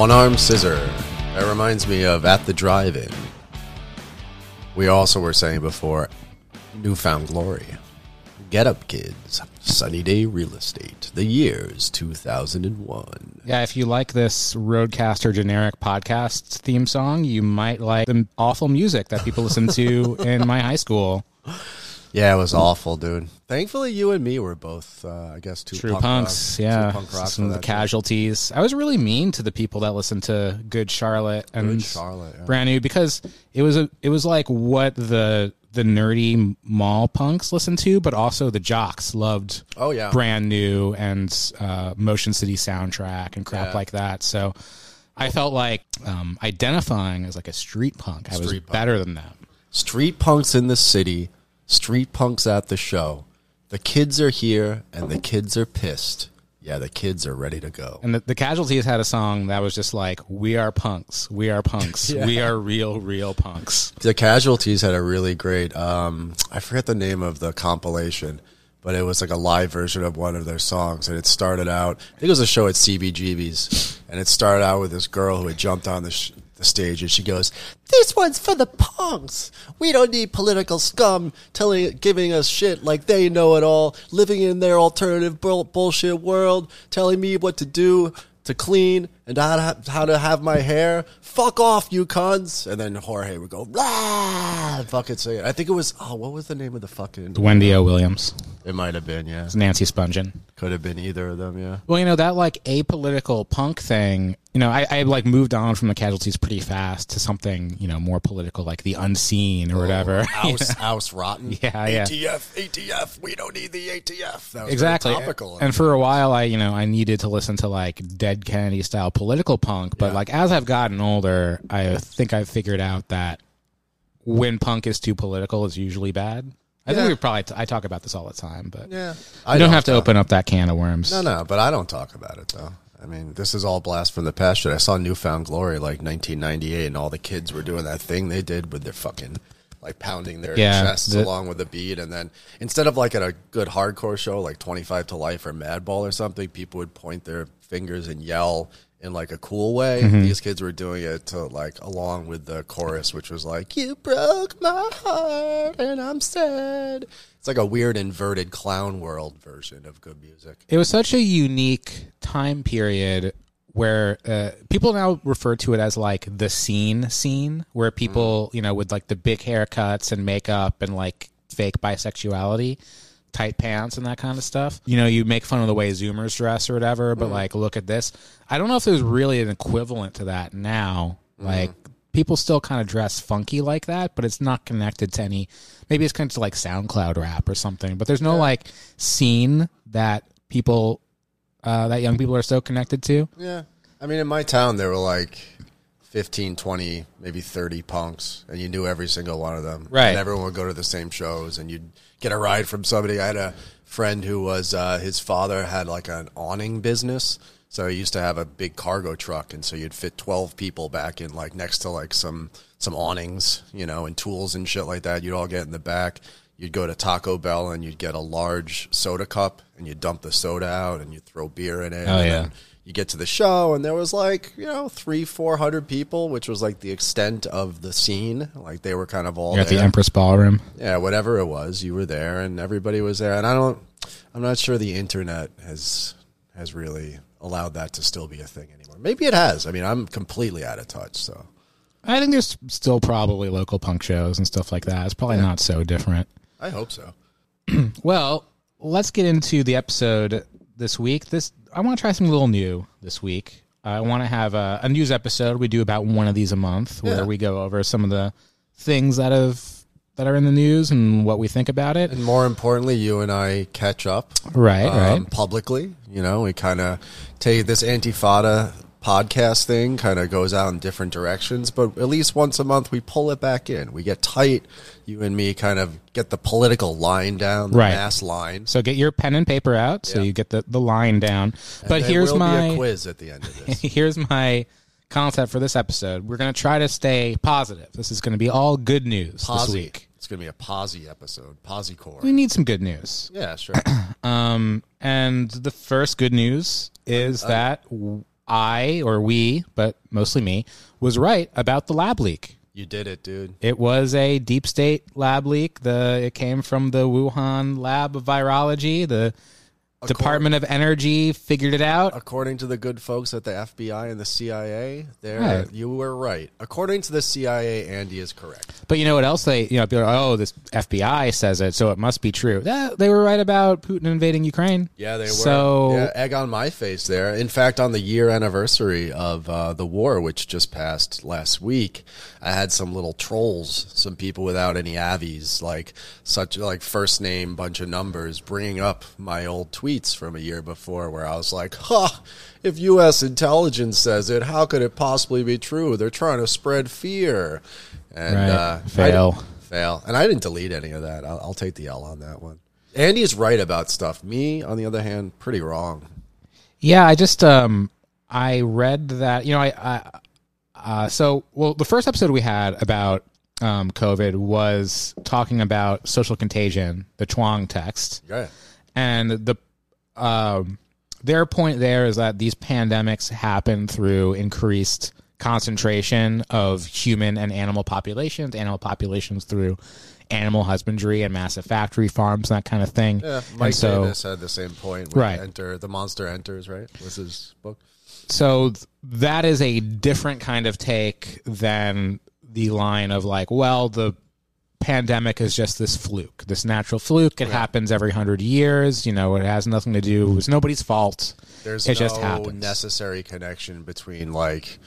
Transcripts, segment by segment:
One arm scissor. That reminds me of at the drive-in. We also were saying before, New Found Glory. Get up, kids. Sunny day real estate. The year's 2001. Yeah, if you like this RODECaster generic podcast theme song, you might like the awful music that people listen to in my high school. Yeah, it was awful, dude. Thankfully, you and me were both, uh, I guess, two True punk punks, rock- two yeah. punk Some of the casualties. I was really mean to the people that listened to Good Charlotte and Good Charlotte, yeah. Brand New because it was a it was like what the the nerdy mall punks listened to, but also the jocks loved. Oh, yeah. Brand New and uh, Motion City soundtrack and crap Yeah. like that. So. I felt like um, identifying as like a street punk. I was punk. better than them. Street punks in the city, street punks at the show. The kids are here and the kids are pissed. Yeah, the kids are ready to go. And the, the Casualties had a song that was just like, "We are punks, we are punks, we are real, real punks." The Casualties had a really great, um, I forget the name of the compilation, but it was like a live version of one of their songs. And it started out, I think it was a show at CBGB's, and it started out with this girl who had jumped on the, sh- the stage and she goes, This one's for the punks. We don't need political scum telling, giving us shit like they know it all, living in their alternative bull- bullshit world, telling me what to do to clean and how to, ha- how to have my hair. Fuck off, you cons. And then Jorge would go, and fucking say it. I think it was, oh, what was the name of the fucking. Wendy O. Williams, It might have been, yeah. Nancy Spungen. Could have been either of them, yeah. Well, you know that like apolitical punk thing. You know, I, I like moved on from the Casualties pretty fast to something you know more political, like the Unseen or oh, whatever. House, house rotten. Yeah, yeah. ATF, ATF. We don't need the ATF. That was exactly. Topical. And for a while, I you know I needed to listen to like Dead Kennedy style political punk, but Yeah. like as I've gotten older, I think I've figured out that when punk is too political, it's usually bad. I Yeah. think we probably t- I talk about this all the time, but yeah, I don't have to open up that can of worms. No, no, but I don't talk about it though. I mean, this is all blast from the past shit. I saw New Found Glory like 1998, and all the kids were doing that thing they did with their fucking like pounding their Yeah, chests the- along with the beat, and then instead of like at a good hardcore show like 25 ta Life or Madball or something, people would point their fingers and yell in like a cool way. Mm-hmm. These kids were doing it to like along with the chorus, which was like "You broke my heart and I'm sad." It's like a weird inverted clown world version of good music. It was such a unique time period where uh, people now refer to it as like the scene scene, where people, you know, with like the big haircuts and makeup and like fake bisexuality, tight pants and that kind of stuff. You know, you make fun of the way Zoomers dress or whatever, but like, look at this. I don't know if there's really an equivalent to that now. Like, people still kind of dress funky like that, but it's not connected to any. Maybe it's connected to like SoundCloud rap or something, but there's no like scene that people, uh, that young people are so connected to. Yeah. I mean, in my town, there were like 15, 20, maybe 30 punks, and you knew every single one of them. Right. And everyone would go to the same shows, and you'd get a ride from somebody. I had a friend who was, uh, his father had like an awning business. So he used to have a big cargo truck, and so you'd fit 12 people back in, like next to like some, some awnings, you know, and tools and shit like that. You'd all get in the back. You'd go to Taco Bell and you'd get a large soda cup and you'd dump the soda out and you'd throw beer in it. Oh, and yeah. You get to the show and there was like you know three four hundred people which was like the extent of the scene like they were kind of all You're at the there. Empress Ballroom. yeah whatever it was you were there and everybody was there and i don't i'm not sure the internet has has really allowed that to still be a thing anymore maybe it has i mean i'm completely out of touch so I think there's still probably local punk shows and stuff like that. It's probably not so different. i hope so Well, let's get into the episode this week. This I want to try something a little new this week. I want to have a, a news episode. We do about one of these a month, where Yeah. we go over some of the things that have that are in the news and what we think about it. and more importantly you and i catch up Right, um, right. publicly. You know, we kind of take this Antifada podcast thing kind of goes out in different directions, but at least once a month we pull it back in. We get tight. You and me kind of get the political line down, the Right. mass line. So get your pen and paper out so Yeah. you get the, the line down. but here's will be my a quiz at the end of this. here's my concept for this episode. We're going to try to stay positive. This is going to be all good news this week. It's going to be a posy episode, posy core. We need some good news. Yeah, sure. Um, and the first good news is that w- I or we, but mostly me, was right about the lab leak. You did it, dude. It was a deep state lab leak. The it came from the Wuhan lab of virology. The Department of Energy figured it out. According to the good folks at the FBI and the CIA, there Right. you were right. According to the CIA, Andy is correct. But you know what else they you know people are oh this FBI says it so it must be true. Yeah, they were right about Putin invading Ukraine. Yeah, they were. So yeah, egg on my face there. In fact, on the year anniversary of uh, the war, which just passed last week, I had some little trolls, some people without any avies, like such like first name, bunch of numbers, bringing up my old tweets from a year before, where I was like, "Ha! If U.S. intelligence says it, how could it possibly be true? They're trying to spread fear." And Right. uh, Fail. fail. And I didn't delete any of that. I'll, I'll take the L on that one. Andy's right about stuff. Me, on the other hand, pretty wrong. Yeah, I just um I read that you know I, I uh so well the first episode we had about um COVID was talking about social contagion, the Chuang text. Yeah. And the um their point there is that these pandemics happen through increased concentration of human and animal populations, animal populations through animal husbandry and massive factory farms and that kind of thing. Yeah. And Mike so, Davis had the same point. Right. Enter the monster enters. Right. Was his book. so th- that is a different kind of take than the line of like, well, the pandemic is just this fluke, this natural fluke. It happens every hundred years. You know, it has nothing to do. It's nobody's fault. There's it no just happens. necessary connection between like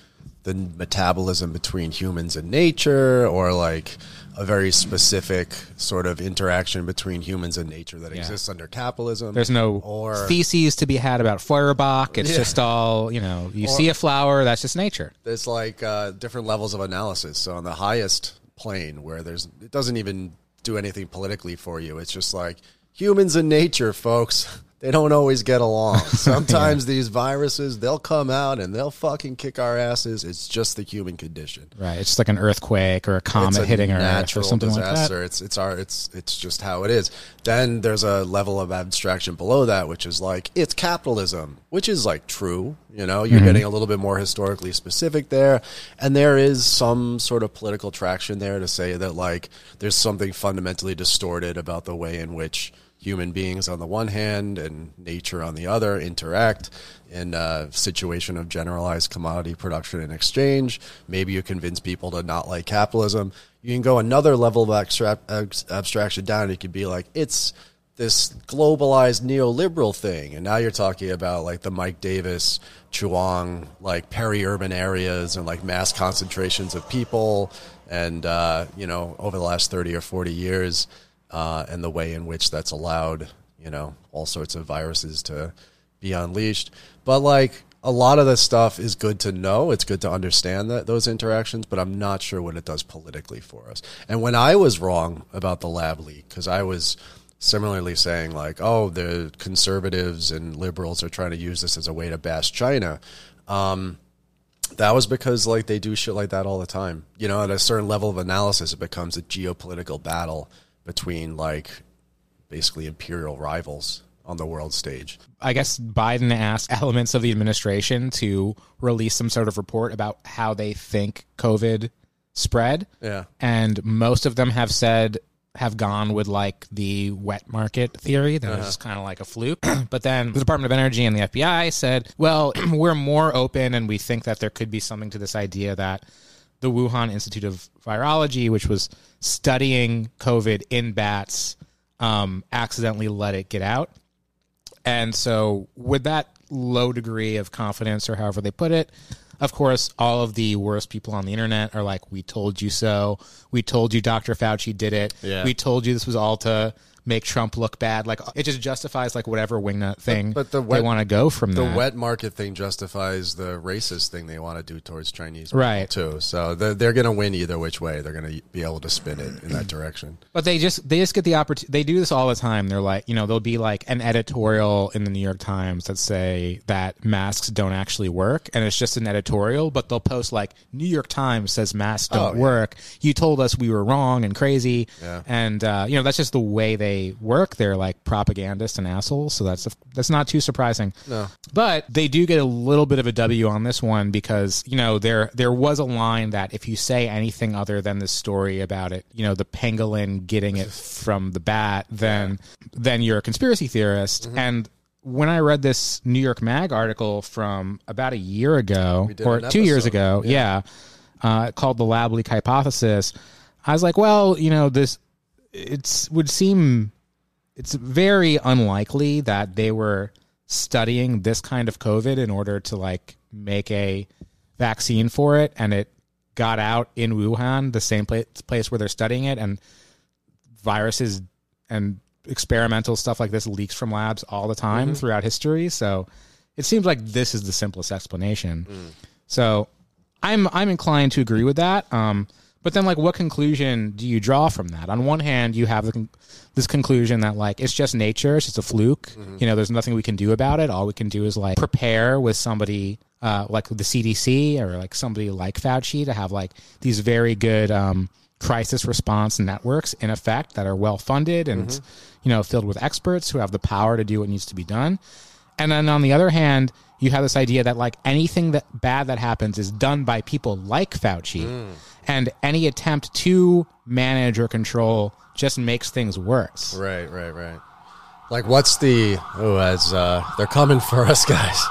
the metabolism between humans and nature, or like a very specific sort of interaction between humans and nature that exists under capitalism. There's no or theses to be had about Feuerbach. It's Yeah. just all you know. You see a flower, that's just nature. there's like uh, different levels of analysis. So on the highest plane, where there's it doesn't even do anything politically for you. It's just like humans and nature, folks. They don't always get along. Sometimes these viruses, they'll come out and they'll fucking kick our asses. It's just the human condition. Right. It's just like an earthquake or a comet a hitting Earth or something disaster. like that. It's it's our it's it's just how it is. Then there's a level of abstraction below that, which is like it's capitalism, which is like true. You know, you're mm-hmm. getting a little bit more historically specific there, and there is some sort of political traction there to say that like there's something fundamentally distorted about the way in which human beings on the one hand and nature on the other interact in a situation of generalized commodity production and exchange. Maybe you convince people to not like capitalism. You can go another level of abstract, abstraction down. It could be like, it's this globalized neoliberal thing. And now you're talking about like the Mike Davis, Chuang, like peri-urban areas and like mass concentrations of people. And, uh, you know, over the last 30 or 40 years, uh, and the way in which that's allowed, you know, all sorts of viruses to be unleashed. But like a lot of this stuff is good to know. It's good to understand that those interactions, but I'm not sure what it does politically for us. And when I was wrong about the lab leak, because I was similarly saying like, oh, the conservatives and liberals are trying to use this as a way to bash China. Um, that was because like they do shit like that all the time. You know, at a certain level of analysis, it becomes a geopolitical battle between like basically imperial rivals on the world stage. I guess Biden asked elements of the administration to release some sort of report about how they think COVID spread. Yeah. And most of them have said, have gone with like the wet market theory that was uh-huh. kind of like a fluke. but then the Department of Energy and the FBI said, well, we're more open and we think that there could be something to this idea that the Wuhan Institute of Virology, which was studying COVID in bats, um, accidentally let it get out. And so, with that low degree of confidence, or however they put it, of course, all of the worst people on the internet are like, "We told you so. We told you Dr. Fauci did it. Yeah. We told you this was all to make Trump look bad." Like it just justifies like whatever wingnut thing but the they want to go from The that. wet market thing justifies the racist thing they want to do towards Chinese people Right. too. So they're, they're going to win either which way. They're going to be able to spin it in that direction. But they just they just get the opportunity. They do this all the time. They're like, you know, there'll be like an editorial in the New York Times that say that masks don't actually work, and it's just an editorial. But they'll post like New York Times says masks don't Oh, yeah. work. You told us we were wrong and crazy. Yeah. And uh, you know that's just the way they they work, they're like propagandists and assholes. So that's that's not too surprising. No. But they do get a little bit of a W on this one because you know there there was a line that if you say anything other than the story about it, you know the pangolin getting it from the bat, then then you're a conspiracy theorist. And when I read this New York Mag article from about a year ago or two years ago, yeah, uh, called the lab leak hypothesis, I was like, well, you know, this it's would seem it's very unlikely that they were studying this kind of COVID in order to like make a vaccine for it, and it got out in Wuhan, the same place, place where they're studying it, and viruses and experimental stuff like this leaks from labs all the time throughout history. So it seems like this is the simplest explanation. So I'm I'm inclined to agree with that. Um, but then, like, what conclusion do you draw from that? On one hand, you have the, con- this conclusion that like it's just nature, it's just a fluke. You know, there's nothing we can do about it. All we can do is like prepare with somebody uh, like the CDC or like somebody like Fauci to have like these very good um, crisis response networks in effect that are well funded and you know filled with experts who have the power to do what needs to be done. And then on the other hand, you have this idea that like anything that bad that happens is done by people like Fauci, and any attempt to manage or control just makes things worse. Right, right, right. Like, what's the? Oh, as uh, they're coming for us, guys.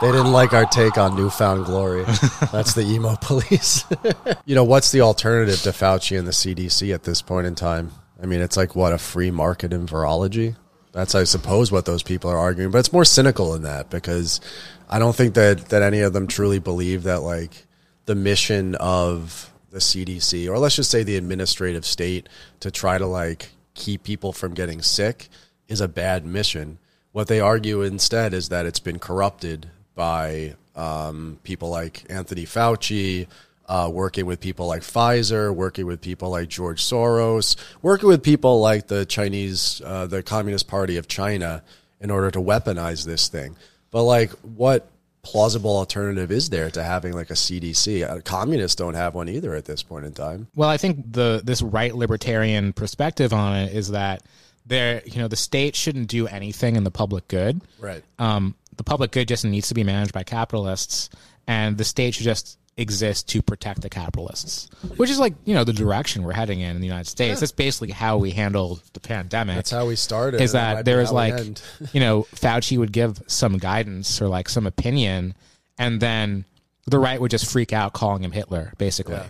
They didn't like our take on New Found Glory. That's the emo police. you know, what's the alternative to Fauci and the CDC at this point in time? I mean, it's like what a free market in virology. That's, I suppose, what those people are arguing. But it's more cynical than that because I don't think that that any of them truly believe that like the mission of the CDC or let's just say the administrative state to try to like keep people from getting sick is a bad mission. What they argue instead is that it's been corrupted by um, people like Anthony Fauci, uh, working with people like Pfizer, working with people like George Soros, working with people like the Chinese, uh, the Communist Party of China in order to weaponize this thing. But like, what plausible alternative is there to having like a CDC? Uh, communists don't have one either at this point in time. Well, I think the this right libertarian perspective on it is that there, you know, the state shouldn't do anything in the public good. Right. Um, the public good just needs to be managed by capitalists, and the state should just exist to protect the capitalists, which is like you know the direction we're heading in in the United States. That's basically how we handled the pandemic. That's how we started. is that there is like you know Fauci would give some guidance or like some opinion, and then the right would just freak out calling him Hitler, basically. Yeah.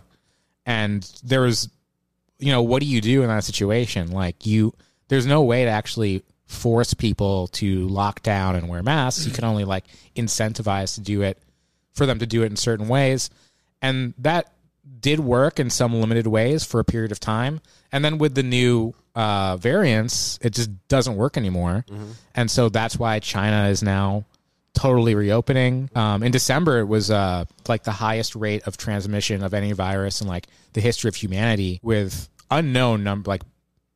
And there was, you know, what do you do in that situation? Like you, there's no way to actually force people to lock down and wear masks. You can only like incentivize to do it for them to do it in certain ways, and that did work in some limited ways for a period of time. And then with the new uh, variants, it just doesn't work anymore. And so that's why China is now totally reopening. Um, in December, it was uh, like the highest rate of transmission of any virus in like the history of humanity with unknown number, like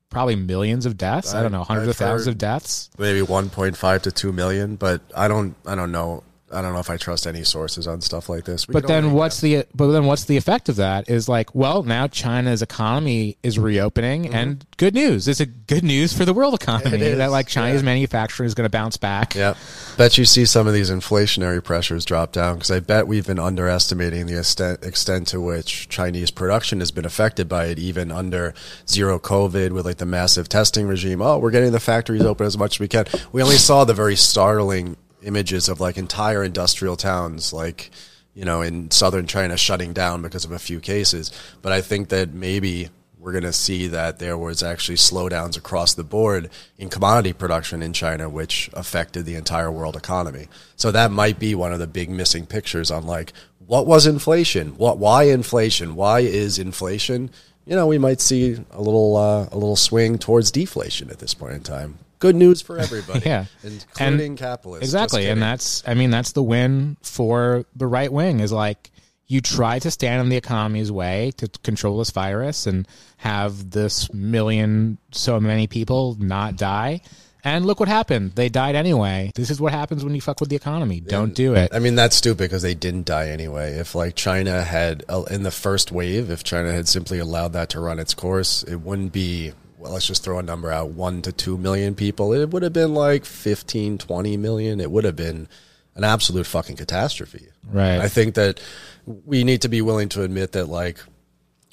probably millions of deaths. I, don't know, hundreds I've of thousands of deaths. maybe 1.5 to 2 million but i don't i don't know i don't know if i trust any sources on stuff like this We But then what's the but then what's the effect of that is like well now China's economy is reopening and good news it's a good news for the world economy Mm-hmm. That like Chinese yeah. manufacturing is going to bounce back Yeah. Bet you see some of these inflationary pressures drop down because I bet we've been underestimating the extent, extent to which Chinese production has been affected by it, even under zero COVID with like the massive testing regime. Oh, we're getting the factories open as much as we can. We only saw the very startling images of like entire industrial towns, like, you know, in southern China shutting down because of a few cases. But I think that maybe we're going to see that there was actually slowdowns across the board in commodity production in China, which affected the entire world economy. So that might be one of the big missing pictures on like what was inflation? What why inflation? Why is inflation? You know, we might see a little uh, a little swing towards deflation at this point in time. Good news for everybody, Yeah. including capitalists. Just exactly and that's I mean that's the win for the right wing is like you try to stand in the economy's way to control this virus and have this million so many people not die. And look what happened. They died anyway. This is what happens when you fuck with the economy. Don't do it. I mean, that's stupid because they didn't die anyway. If like China had uh, in the first wave, if China had simply allowed that to run its course, it wouldn't be well, let's just throw a number out, one to two million people, it would have been like 15, 20 million. It would have been an absolute fucking catastrophe. Right. I think that we need to be willing to admit that like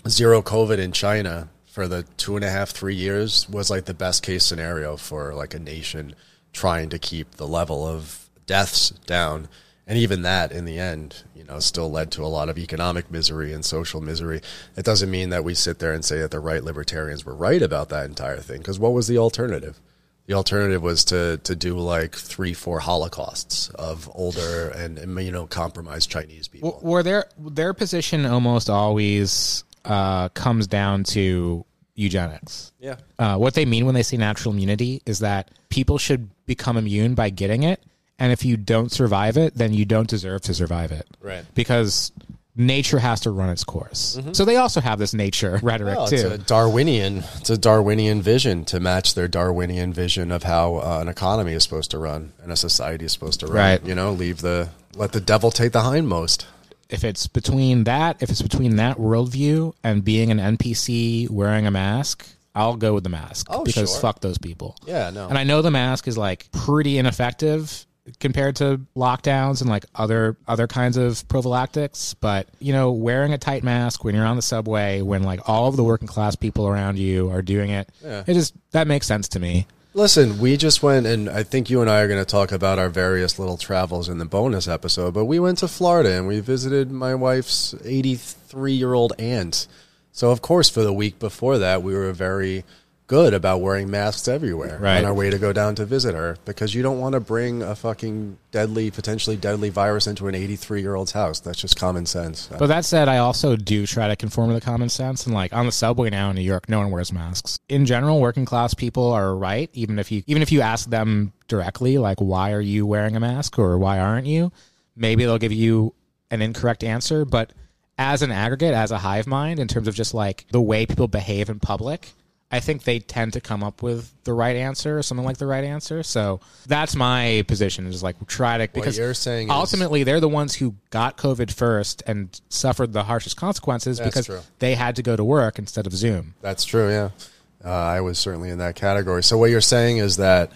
zero COVID in China for the two and a half, three years was like the best case scenario for like a nation trying to keep the level of deaths down. And even that, in the end, you know, still led to a lot of economic misery and social misery. It doesn't mean that we sit there and say that the right libertarians were right about that entire thing. Because what was the alternative? The alternative was to to do like three, four holocausts of older and you know compromised Chinese people. Where their their position almost always uh, comes down to eugenics. Yeah. Uh, what they mean when they say natural immunity is that people should become immune by getting it, and if you don't survive it, then you don't deserve to survive it. Right. Because nature has to run its course. So they also have this nature rhetoric Well, it's too. a Darwinian. It's a Darwinian vision to match their Darwinian vision of how uh, an economy is supposed to run and a society is supposed to run. Right. You know, leave the let the devil take the hindmost. if it's between that, if it's between that worldview and being an NPC wearing a mask, I'll go with the mask Oh, because sure. fuck those people. Yeah, no. And I know the mask is like pretty ineffective compared to lockdowns and like other other kinds of prophylactics, but you know, wearing a tight mask when you're on the subway when like all of the working class people around you are doing it, Yeah. it just that makes sense to me. Listen, we just went, and I think you and I are going to talk about our various little travels in the bonus episode. But we went to Florida and we visited my wife's 83 year old aunt. So, of course, for the week before that, we were very good about wearing masks everywhere Right. on our way to go down to visit her because you don't want to bring a fucking deadly, potentially deadly virus into an 83 year old's house. That's just common sense. But that said, I also do try to conform to the common sense. And like on the subway now in New York, no one wears masks. In general, working class people are right. Even if you even if you ask them directly, like why are you wearing a mask or why aren't you, maybe they'll give you an incorrect answer. But as an aggregate, as a hive mind, in terms of just like the way people behave in public. I think they tend to come up with the right answer or something like the right answer. So that's my position is like try to because you're saying is- ultimately they're the ones who got COVID first and suffered the harshest consequences because true. they had to go to work instead of Zoom. That's true, yeah. Uh, I was certainly in that category. So what you're saying is that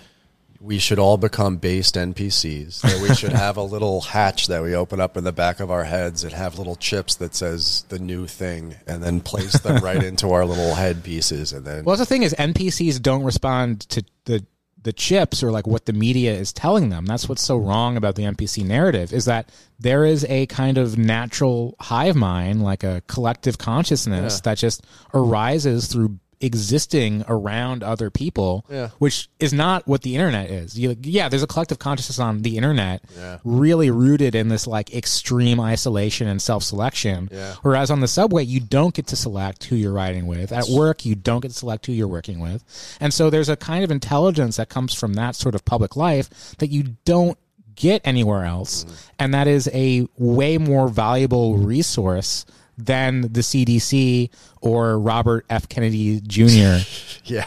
we should all become based NPCs. That we should have a little hatch that we open up in the back of our heads and have little chips that says the new thing, and then place them right into our little head pieces, and then Well, the thing is, NPCs don't respond to the the chips or like what the media is telling them. That's what's so wrong about the NPC narrative is that there is a kind of natural hive mind, like a collective consciousness that just arises through existing around other people, Yeah. which is not what the internet is. You, yeah, there's a collective consciousness on the internet, Yeah. really rooted in this like extreme isolation and self-selection. Yeah. Whereas on the subway, you don't get to select who you're riding with. At work, you don't get to select who you're working with. And so there's a kind of intelligence that comes from that sort of public life that you don't get anywhere else. Mm-hmm. And that is a way more valuable resource than the CDC or Robert F. Kennedy Jr. Yeah.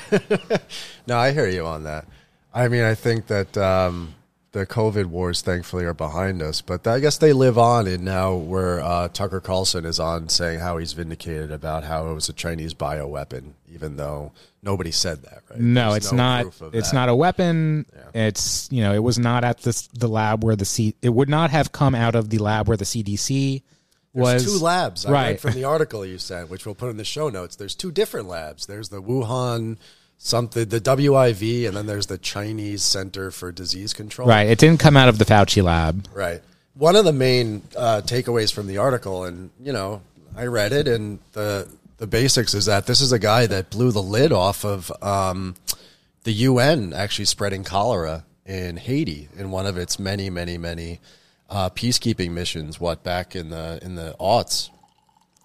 no, I hear you on that. I mean, I think that um, the COVID wars, thankfully, are behind us. But I guess they live on in now where uh, Tucker Carlson is on saying how he's vindicated about how it was a Chinese bioweapon, even though nobody said that, right? No, There's it's no not. It's that. not a weapon. It's you know, it was not at the the lab where the C. It would not have come out of the lab where the CDC was. There's two labs. I right. read from the article you sent, which we'll put in the show notes. There's two different labs. There's the Wuhan something, the WIV, and then there's the Chinese Center for Disease Control. Right. It didn't come out of the Fauci lab. Right. One of the main uh, takeaways from the article, and you know, I read it, and the the basics is that this is a guy that blew the lid off of um, the UN actually spreading cholera in Haiti in one of its many, many, many uh, peacekeeping missions. What back in the in the aughts.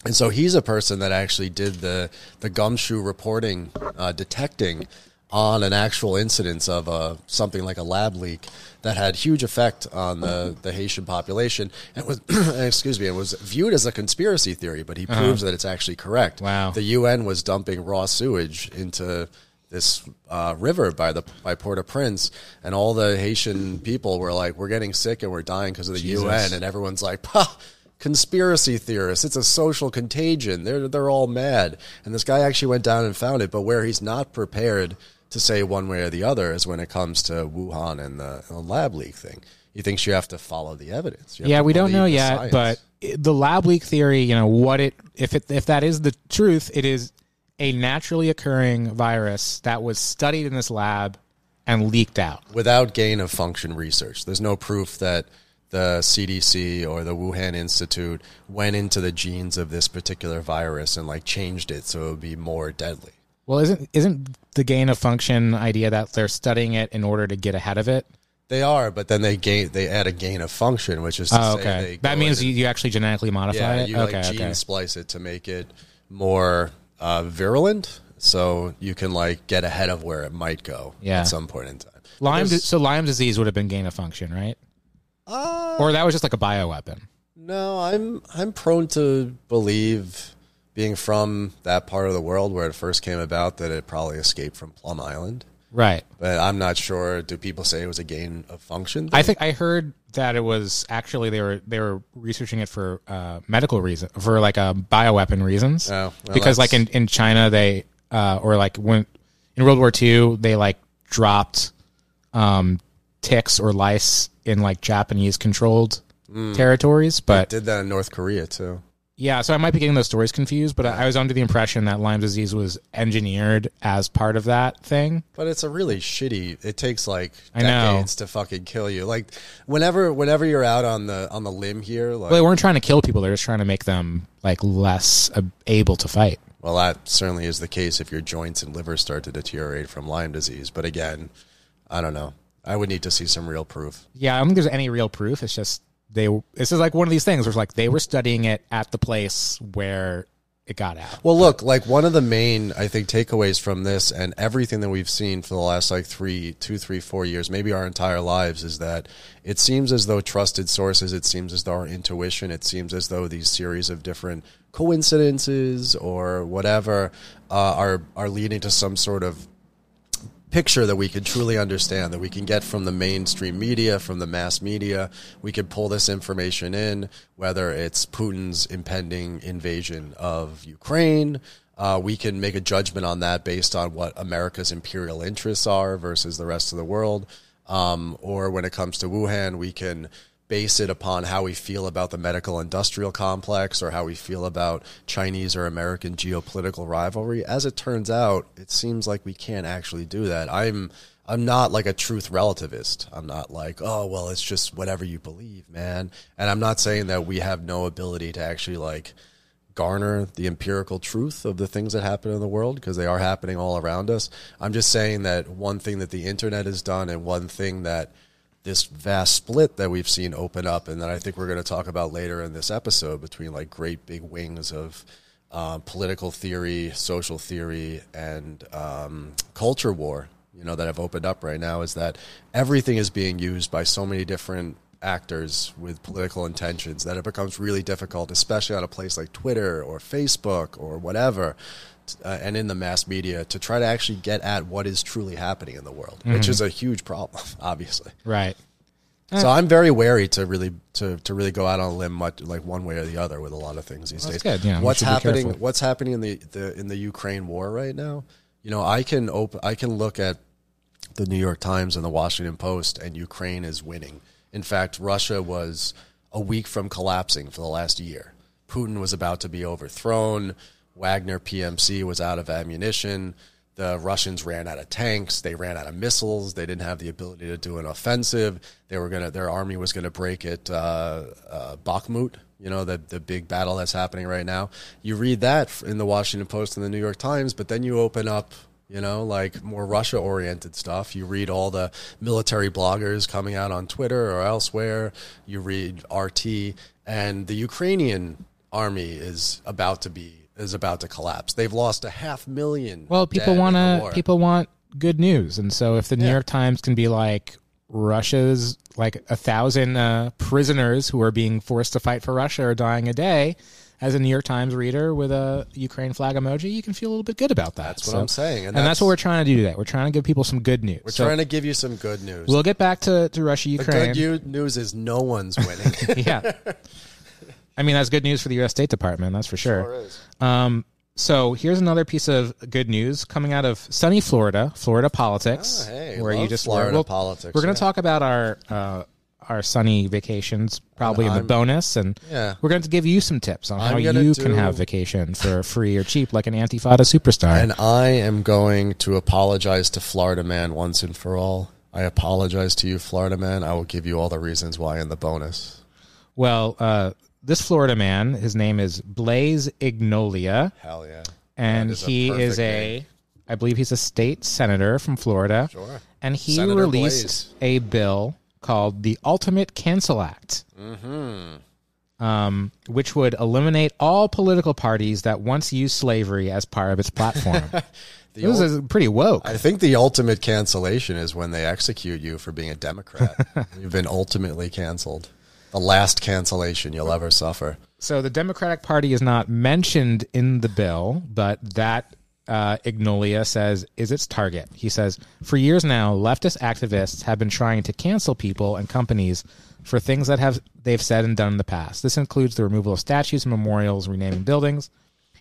And so he's a person that actually did the the gumshoe reporting, uh, detecting on an actual incidence of a something like a lab leak that had huge effect on the, the Haitian population and was excuse me, it was viewed as a conspiracy theory, but he proves that it's actually correct. Wow. The UN was dumping raw sewage into this uh, river by the by Port-au-Prince, and all the Haitian people were like, "We're getting sick and we're dying because of the UN," and everyone's like, conspiracy theorists. It's a social contagion. They're they're all mad. And this guy actually went down and found it. But where he's not prepared to say one way or the other is when it comes to Wuhan and the, the lab leak thing. He thinks you have to follow the evidence. Yeah, we don't know yet, science. but the lab leak theory, you know, what it if it if that is the truth, it is a naturally occurring virus that was studied in this lab and leaked out. without gain of function research. There's no proof that the CDC or the Wuhan Institute went into the genes of this particular virus and like changed it so it would be more deadly. Well, isn't isn't the gain of function idea that they're studying it in order to get ahead of it? They are, but then they gain they add a gain of function, which is to Oh, say okay. That means you, you actually genetically modify yeah, it. you okay, like gene okay. splice it to make it more uh, virulent, so you can like get ahead of where it might go Yeah. at some point in time. Lyme, so Lyme disease would have been gain of function, right? Uh, Or that was just like a bioweapon. No, I'm I'm prone to believe, being from that part of the world where it first came about, that it probably escaped from Plum Island. Right. But I'm not sure. Do people say it was a gain of function? I think I heard that it was actually they were they were researching it for uh, medical reason for like uh, bioweapon reasons. Oh, well, because like in, in China they uh, or like when in World War II they like dropped um, ticks or lice in like Japanese controlled Mm. territories, but did that in North Korea too. Yeah, so I might be getting those stories confused, but I, was under the impression that Lyme disease was engineered as part of that thing. But it's a really shitty. It takes like I know. decades to fucking kill you. Like whenever whenever you're out on the on the limb here, like Well, they weren't trying to kill people; they're just trying to make them like less uh, able to fight. Well, that certainly is the case if your joints and liver start to deteriorate from Lyme disease. But again, I don't know. I would need to see some real proof. Yeah, I don't think there's any real proof. It's just they. This is like one of these things where it's like they were studying it at the place where it got out. Well, look, like one of the main, I think, takeaways from this and everything that we've seen for the last like three, two, three, four years, maybe our entire lives, is that it seems as though trusted sources, it seems as though our intuition, it seems as though these series of different coincidences or whatever uh, are are leading to some sort of picture that we can truly understand, that we can get from the mainstream media, from the mass media. We can pull this information in, whether it's Putin's impending invasion of Ukraine. Uh, we can make a judgment on that based on what America's imperial interests are versus the rest of the world. Um, or when it comes to Wuhan, we can base it upon how we feel about the medical industrial complex or how we feel about Chinese or American geopolitical rivalry. As it turns out, it seems like we can't actually do that. I'm I'm not like a truth relativist. I'm not like, oh well, it's just whatever you believe, man. And I'm not saying that we have no ability to actually like garner the empirical truth of the things that happen in the world because they are happening all around us. I'm just saying that one thing that the internet has done and one thing that this vast split that we've seen open up and that I think we're going to talk about later in this episode between like great big wings of uh, political theory, social theory, and um, culture war, you know, that have opened up right now is that everything is being used by so many different actors with political intentions that it becomes really difficult, especially on a place like Twitter or Facebook or whatever, uh, and in the mass media, to try to actually get at what is truly happening in the world, which is a huge problem, obviously. Right. So I'm very wary to really to, to really go out on a limb much like one way or the other with a lot of things these That's days. good, yeah, what's happening? What's happening in the, the in the Ukraine war right now? You know, I can open I can look at the New York Times and the Washington Post, and Ukraine is winning. In fact, Russia was a week from collapsing for the last year. Putin was about to be overthrown. Wagner PMC was out of ammunition. The Russians ran out of tanks. They ran out of missiles. They didn't have the ability to do an offensive. They were gonna. Their army was gonna break at uh, uh, Bakhmut. You know the the big battle that's happening right now. You read that in the Washington Post and the New York Times, but then you open up you know, like more Russia oriented stuff. You read all the military bloggers coming out on Twitter or elsewhere. You read RT, and the Ukrainian army is about to be is about to collapse. They've lost a half million. Well, people want to people want good news, and so if the New Yeah. York Times can be like Russia's like a thousand uh, prisoners who are being forced to fight for Russia are dying a day. As a New York Times reader with a Ukraine flag emoji, you can feel a little bit good about that. That's what I'm saying, and, that's, what we're trying to do today. We're trying to give people some good news. We're So trying to give you some good news. we'll get back to, to Russia the Ukraine. good u- news is no one's winning. yeah. I mean, that's good news for the U.S. State Department. That's for sure. Um, so here's another piece of good news coming out of sunny Florida, Florida politics, Oh, hey, where you just Florida we'll- politics, We're going yeah. to talk about our uh, our sunny vacations, probably in the bonus, and Yeah. we're going to give you some tips on how I'm gonna you can have vacation for free or cheap, like an Antifada superstar. And I am going to apologize to Florida Man once and for all. I apologize to you, Florida Man. I will give you all the reasons why in the bonus. well, uh, this Florida man, his name is Blaise Ingoglia. Hell yeah. and is he is a I believe he's a state senator from Florida. Sure. And he Senator released a bill called the Ultimate Cancel Act. Mm-hmm. Um, which would eliminate all political parties that once used slavery as part of its platform. this is pretty woke. I think the ultimate cancellation is when they execute you for being a Democrat. You've been ultimately canceled. The last cancellation you'll ever suffer. So the Democratic Party is not mentioned in the bill, but that uh, Ingoglia says is its target. He says, for years now, leftist activists have been trying to cancel people and companies for things that have they've said and done in the past. This includes the removal of statues and memorials, renaming buildings.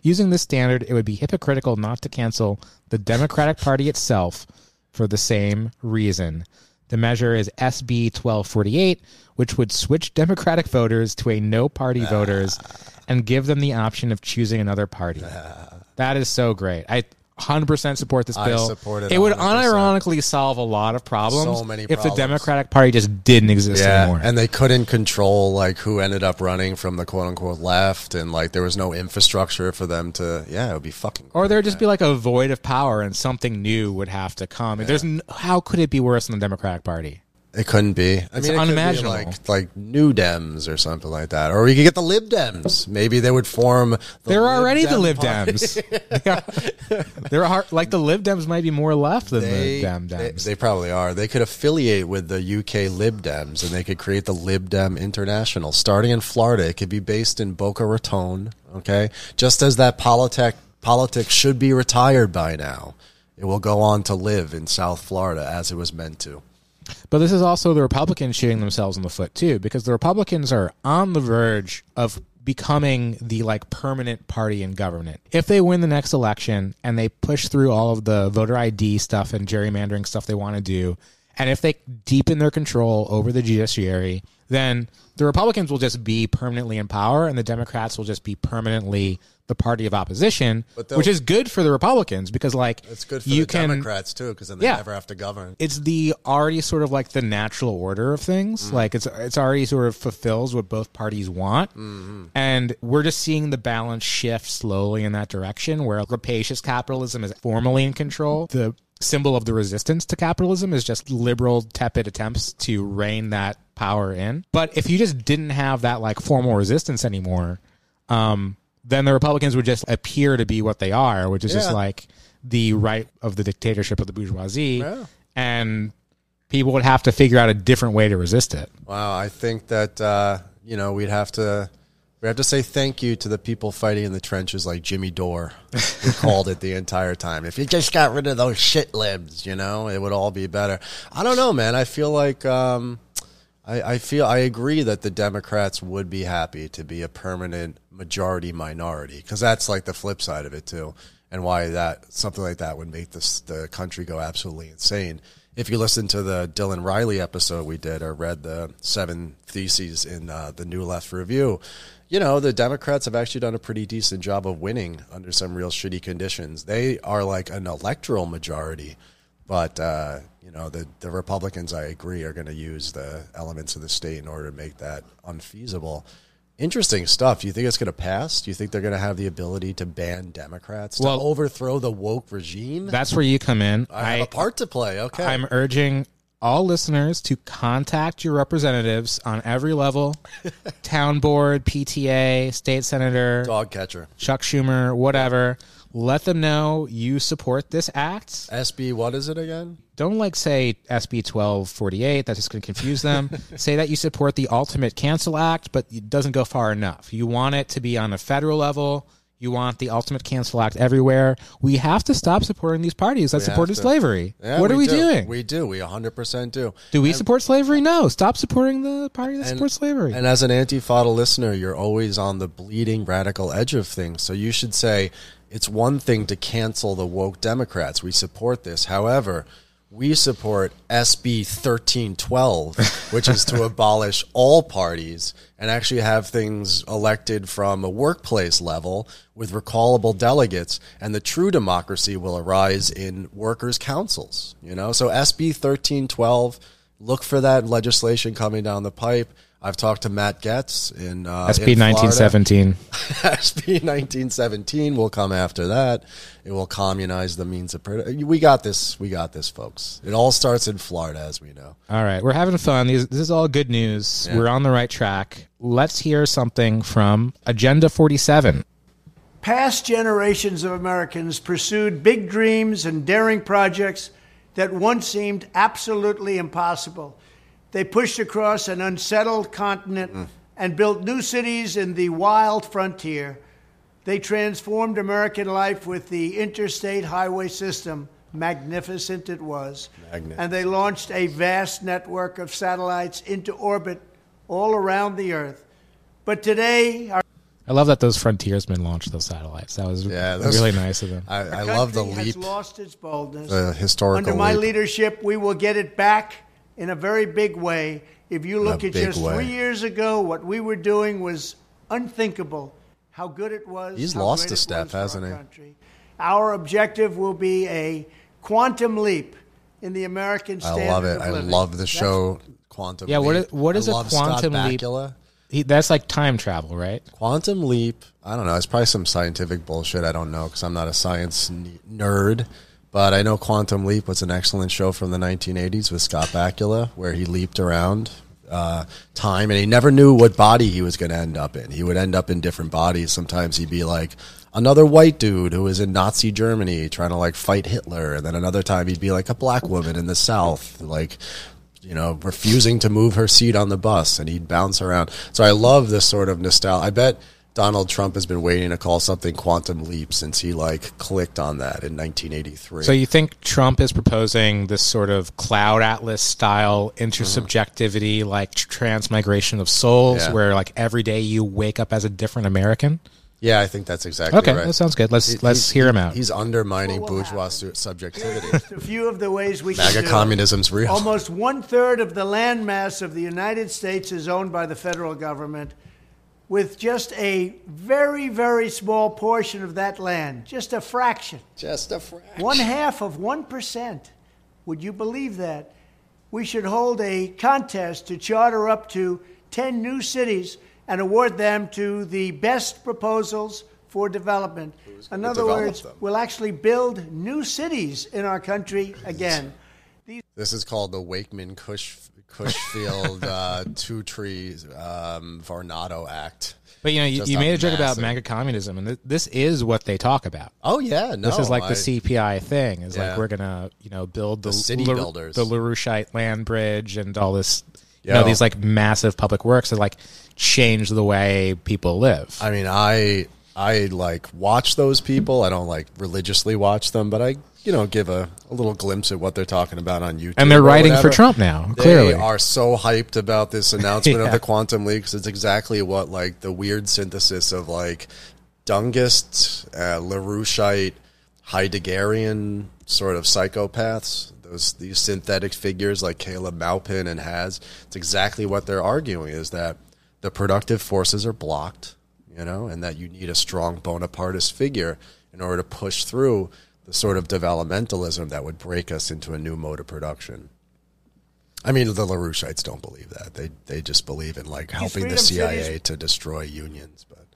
Using this standard, it would be hypocritical not to cancel the Democratic Party itself for the same reason. The measure is SB 1248, which would switch Democratic voters to a no party voters and give them the option of choosing another party. That is so great. I 100% support this I bill. support it It would 100%. unironically solve a lot of problems So many if the problems. Democratic Party just didn't exist anymore. and they couldn't control like who ended up running from the quote unquote left, and like there was no infrastructure for them to. Yeah, it would be fucking. or there'd just be like a void of power and something new would have to come. There's n- how could it be worse than the Democratic Party? It couldn't be. I It's mean, it could be unimaginable. like like New Dems or something like that, or we could get the Lib Dems. Maybe they would form. The They're Lib already the Lib party. Dems. they are, like the Lib Dems might be more left than They, the Dem they, Dems. they probably are. They could affiliate with the UK Lib Dems, and they could create the Lib Dem International, starting in Florida. It could be based in Boca Raton. Okay, just as that politic politics should be retired by now, it will go on to live in South Florida as it was meant to. But this is also the Republicans shooting themselves in the foot too, because the Republicans are on the verge of becoming the like permanent party in government. If they win the next election and they push through all of the voter ID stuff and gerrymandering stuff they want to do, and if they deepen their control over the judiciary, then the Republicans will just be permanently in power and the Democrats will just be permanently the party of opposition, which is good for the Republicans because like It's good for you the can Democrats too, because then they Yeah. never have to govern. it's the already sort of like the natural order of things. Mm-hmm. Like it's it's already sort of fulfills what both parties want, mm-hmm. and we're just seeing the balance shift slowly in that direction, where rapacious capitalism is formally in control. The symbol of the resistance to capitalism is just liberal, tepid attempts to rein that power in. But if you just didn't have that like formal resistance anymore, um, then the Republicans would just appear to be what they are, which is just like the right of the dictatorship of the bourgeoisie, Yeah. and people would have to figure out a different way to resist it. Wow, I think that uh, you know we'd have to we have to say thank you to the people fighting in the trenches like Jimmy Dore, who called it the entire time. If you just got rid of those shit libs, you know, it would all be better. I don't know, man. I feel like um, I, I feel I agree that the Democrats would be happy to be a permanent majority minority because that's like the flip side of it too, and why that something like that would make this the country go absolutely insane. If you listen to the Dylan Riley episode we did, or read the seven theses in uh, the New Left Review, you know the Democrats have actually done a pretty decent job of winning under some real shitty conditions. They are like an electoral majority. But uh, you know, the the Republicans, I agree, are going to use the elements of the state in order to make that unfeasible. Interesting stuff. Do you think it's going to pass? Do you think they're going to have the ability to ban Democrats to Well- overthrow the woke regime? That's where you come in. I have a part to play. Okay. I'm urging all listeners to contact your representatives on every level town board, PTA, state senator, dog catcher. Chuck Schumer, whatever. Let them know you support this act. SB, what is it again? Don't like say SB 1248. That's just going to confuse them. say that you support the Ultimate Cancel Act, but it doesn't go far enough. You want it to be on a federal level. You want the ultimate cancel act everywhere. We have to stop supporting these parties that have supported to. slavery. Yeah, what are we do. doing? We do. We 100% do. do we support slavery? No. Stop supporting the party that supports slavery. And as an Antifada listener, you're always on the bleeding radical edge of things. So you should say it's one thing to cancel the woke Democrats. We support this. However, we support SB 1312, which is to abolish all parties and actually have things elected from a workplace level with recallable delegates. And the true democracy will arise in workers' councils. You know, so SB 1312 look for that legislation coming down the pipe. I've talked to Matt Gaetz in uh, SB in 1917. SB 1917 will come after that. It will communize the means of. produ- We got this. We got this, folks. It all starts in Florida, as we know. All right, we're having fun. These, this is all good news. We're on the right track. Let's hear something from Agenda 47. Past generations of Americans pursued big dreams and daring projects that once seemed absolutely impossible. They pushed across an unsettled continent and built new cities in the wild frontier. They transformed American life with the interstate highway system. Magnificent it was. Magnificent. And they launched a vast network of satellites into orbit all around the Earth. But today, our I love that those frontiersmen launched those satellites. That was Yeah, those- really nice of them. I, I love the leap, Has lost its boldness. the historical Under my leap. leadership, we will get it back in a very big way. If you look at just way. three years ago, what we were doing was unthinkable. How good it was. He's lost great a step, was for our hasn't he? country. Our objective will be a quantum leap in the American I love it. of I love the That's- show Quantum Yeah, what Leap. is- what I is a love quantum Scott leap? He, that's like time travel, right? Quantum leap. I don't know. It's probably some scientific bullshit. I don't know because I'm not a science n- nerd. But I know Quantum Leap was an excellent show from the 1980s with Scott Bakula, where he leaped around uh, time, and he never knew what body he was going to end up in. He would end up in different bodies. Sometimes he'd be like another white dude who was in Nazi Germany trying to like fight Hitler, and then another time he'd be like a black woman in the South, like you know, refusing to move her seat on the bus, and he'd bounce around. So I love this sort of nostalgia. I bet Donald Trump has been waiting to call something quantum leap since he like clicked on that in 1983. So you think Trump is proposing this sort of cloud atlas style intersubjectivity, mm-hmm. like transmigration of souls, Yeah. where like every day you wake up as a different American? yeah, I think that's exactly Okay, right. that sounds good. Let's He- let's hear him out. He's undermining What will bourgeois su- subjectivity. Just a few of the ways we can MAGA do it. communism's real. Almost one third of the landmass of the United States is owned by the federal government, with just a very, very small portion of that land, just a fraction, Just a fraction. one half of 1%. Would you believe that? We should hold a contest to charter up to 10 new cities and award them to the best proposals for development. In other develop words, them? we'll actually build new cities in our country again. This is called the Wakeman Cush Cushfield uh, Two Trees um, Vornado Act. but you know, you, you made a joke about MAGA communism, and th- this is what they talk about. Oh yeah, no, This is like I- the CPI thing. Is Yeah. like we're gonna, you know, build the, The city La- builders. the LaRoucheite land bridge, and all this. You know, these like massive public works that like change the way people live. I mean, I I like watch those people. I don't like religiously watch them, but I you know give a, a little glimpse at what they're talking about on YouTube. and they're writing for. Trump now. They Clearly, are so hyped about this announcement Yeah. of the quantum leaks. It's exactly what like the weird synthesis of like Dengist, uh, Laroucheite, Heideggerian sort of psychopaths. Those these synthetic figures like Caleb Maupin and Haz. It's exactly what they're arguing is that the productive forces are blocked, you know, and that you need a strong Bonapartist figure in order to push through the sort of developmentalism that would break us into a new mode of production. I mean, the LaRoucheites don't believe that. They they just believe in like helping the CIA cities- to destroy unions. But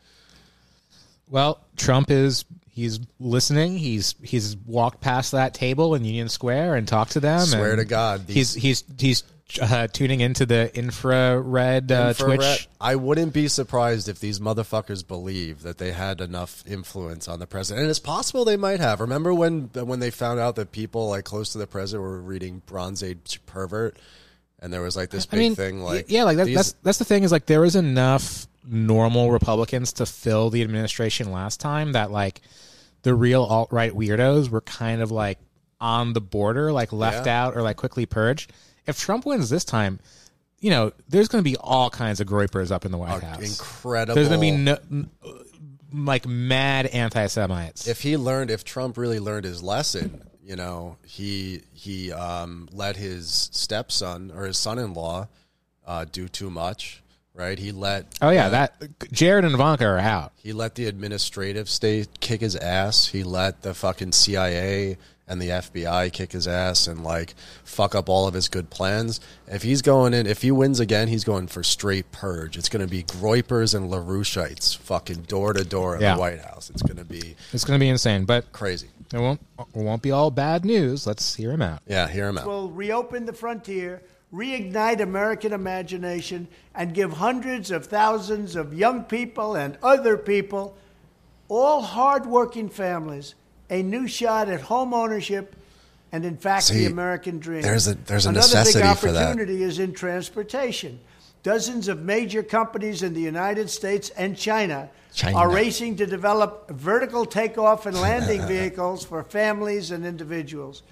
Well, Trump is he's listening. He's he's walked past that table in Union Square and talked to them. Swear and to God, these- he's he's he's uh, tuning into the infrared, uh, Infrared- Twitch. I wouldn't be surprised if these motherfuckers believe that they had enough influence on the president, and it's possible they might have. Remember when when they found out that people like close to the president were reading Bronze Age pervert, and there was like this big I mean, thing like yeah, like that, these- that's that's the thing is like there is enough normal Republicans to fill the administration last time. That like the real alt right weirdos were kind of like on the border, like left Yeah. out or like quickly purged. If Trump wins this time, you know, there's going to be all kinds of groypers up in the White House. Incredible. There's going to be no, n- like mad anti-Semites. if he learned if Trump really learned his lesson, you know, he he um, let his stepson or his son-in-law uh, do too much, right? He let oh yeah, that Jared and Ivanka are out. he let the administrative state kick his ass. He let the fucking CIA and the FBI kick his ass and like fuck up all of his good plans. If he's going in, if he wins again, he's going for straight purge. It's going to be Groypers and LaRouchites fucking door to door in Yeah. the White House. It's going to be It's going to be insane, but crazy. it won't it won't be all bad news. Let's hear him out. Yeah, hear him out. We'll reopen the frontier, reignite American imagination, and give hundreds of thousands of young people and other people, all hardworking families, a new shot at home ownership and, in fact, See, the American dream. there's a- there's a Another necessity big for that. opportunity is in transportation. Dozens of major companies in the United States and China, China. are racing to develop vertical takeoff and landing vehicles for families and individuals.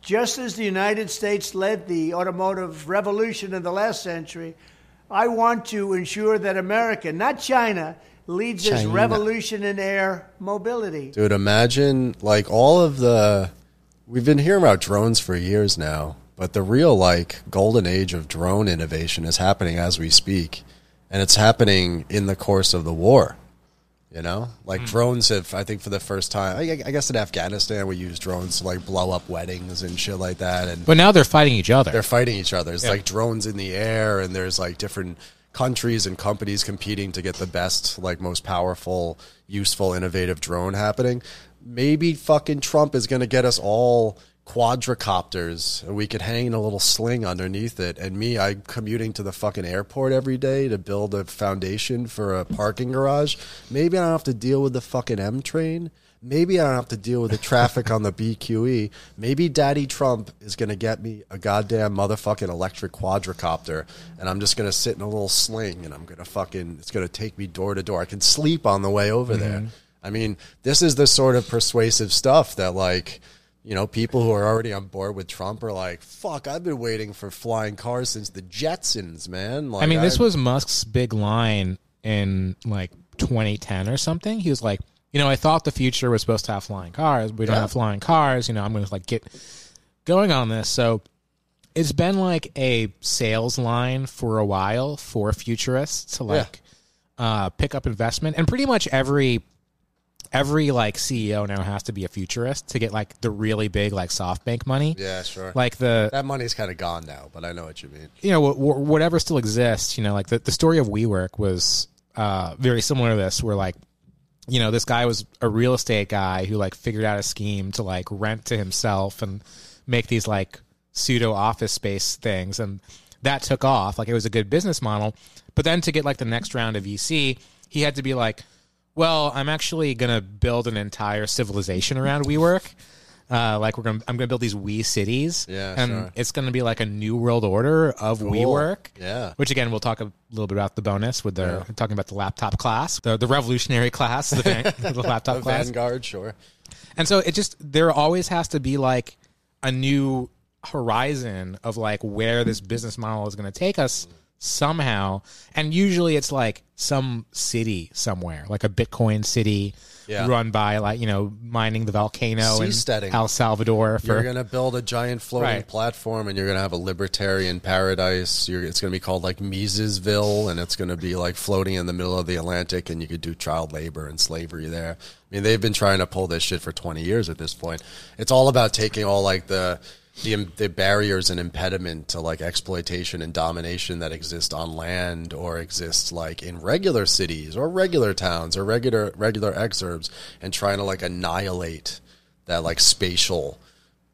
Just as the United States led the automotive revolution in the last century, I want to ensure that America, not China, leads this revolution in air mobility. Dude, imagine like all of the. We've been hearing about drones for years now, but the real like golden age of drone innovation is happening as we speak, and it's happening in the course of the war. You know, like hmm. drones have, I think, for the first time. I, I guess in Afghanistan we use drones to like blow up weddings and shit like that, and But now they're fighting each other. they're fighting each other. It's Yeah. like drones in the air, and there's like different countries and companies competing to get the best, like most powerful, useful, innovative drone happening. Maybe fucking Trump is going to get us all quadricopters, and we could hang a little sling underneath it. And me, I'm commuting to the fucking airport every day to build a foundation for a parking garage. Maybe I don't have to deal with the fucking M train. Maybe I don't have to deal with the traffic on the BQE. Maybe Daddy Trump is going to get me a goddamn motherfucking electric quadricopter, and I'm just going to sit in a little sling, and I'm going to fucking, it's going to take me door to door. I can sleep on the way over there. Mm-hmm. I mean, this is the sort of persuasive stuff that, like, you know, people who are already on board with Trump are like, fuck, I've been waiting for flying cars since the Jetsons, man. Like, I mean, this I- was Musk's big line in like 2010 or something. He was like, you know, I thought the future was supposed to have flying cars. We don't Yeah. have flying cars. You know, I'm going to like get going on this. So it's been like a sales line for a while for futurists to like uh, pick up investment, and pretty much every every like CEO now has to be a futurist to get like the really big like SoftBank money. Yeah, sure. Like the that money's kind of gone now, but I know what you mean. you know, wh- wh- whatever still exists, you know, like the, the story of WeWork was uh, very similar to this, where like, you know, this guy was a real estate guy who like figured out a scheme to like rent to himself and make these like pseudo office space things. And that took off. Like it was a good business model. But then to get like the next round of VC, he had to be like, well, I'm actually going to build an entire civilization around WeWork. Uh, like we're gonna, I'm gonna build these we cities, Yeah, and sure. it's gonna be like a new world order of WeWork. Yeah. which again we'll talk a little bit about the bonus with the talking about the laptop class, the the revolutionary class, the, van, the laptop The class, Vanguard, sure. and so it just there always has to be like a new horizon of like where this business model is going to take us somehow, and usually it's like some city somewhere, like a Bitcoin city. Yeah. Run by like you know mining the volcano in. El Salvador for You're going to build a giant floating Right. platform, and you're going to have a libertarian paradise. You're, it's going to be called like Misesville, and it's going to be like floating in the middle of the Atlantic, and you could do child labor and slavery there. I mean, they've been trying to pull this shit for 20 years at this point. It's all about taking all like the the, the barriers and impediment to like exploitation and domination that exist on land or exist like in regular cities or regular towns or regular regular exurbs and trying to like annihilate that like spatial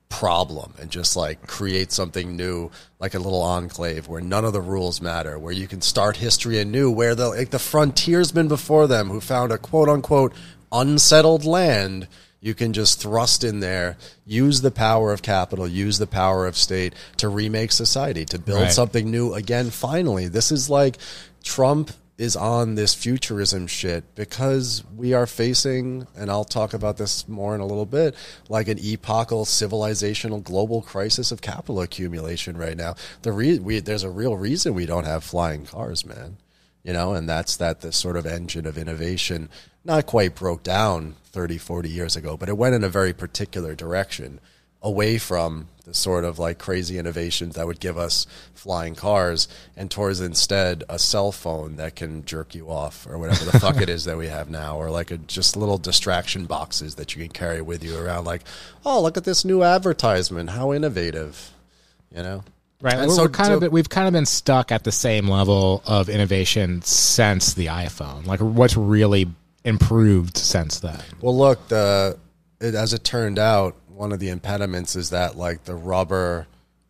problem and just like create something new like a little enclave where none of the rules matter where you can start history anew where the like the frontiersmen before them who found a quote unquote unsettled land you can just thrust in there use the power of capital use the power of state to remake society to build Right. something new again finally this is like trump is on this futurism shit because we are facing, and I'll talk about this more in a little bit, like an epochal civilizational global crisis of capital accumulation right now. The re- we, there's a real reason we don't have flying cars, man. You know, and that's that the sort of engine of innovation not quite broke down 30, 40 years ago, but it went in a very particular direction away from the sort of like crazy innovations that would give us flying cars and towards instead a cell phone that can jerk you off or whatever the fuck it is that we have now or like a, just little distraction boxes that you can carry with you around like oh look at this new advertisement how innovative you know Right. And We're, so- we're kind so- of been- we've kind of been stuck at the same level of innovation since the iPhone. Like what's really improved since then? Well, look, the it, as it turned out, one of the impediments is that like the rubber,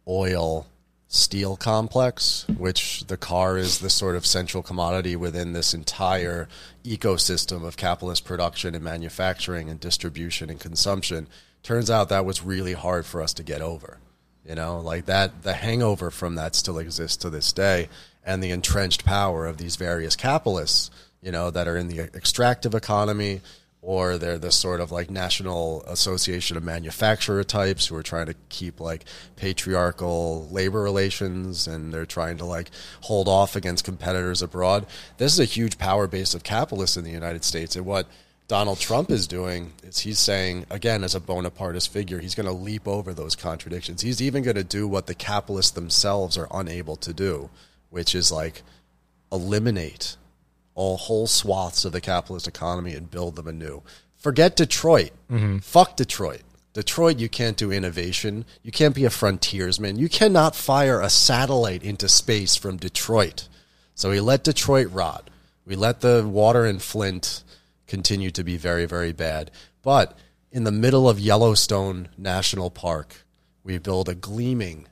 oil, steel complex, which the car is the sort of central commodity within this entire ecosystem of capitalist production and manufacturing and distribution and consumption. Turns out that was really hard for us to get over. You know, like that, the hangover from that still exists to this day, and the entrenched power of these various capitalists, you know, that are in the extractive economy, or they're the sort of like National Association of Manufacturer types who are trying to keep like patriarchal labor relations and they're trying to like hold off against competitors abroad. This is a huge power base of capitalists in the United States. And what Donald Trump is doing is he's saying, again, as a Bonapartist figure, he's going to leap over those contradictions. He's even going to do what the capitalists themselves are unable to do, which is like eliminate all whole swaths of the capitalist economy and build them anew. Forget Detroit. Mm-hmm. Fuck Detroit. Detroit, you can't do innovation. You can't be a frontiersman. You cannot fire a satellite into space from Detroit. So we let Detroit rot. We let the water in Flint continue to be very, very bad. But in the middle of Yellowstone National Park, we build a gleaming,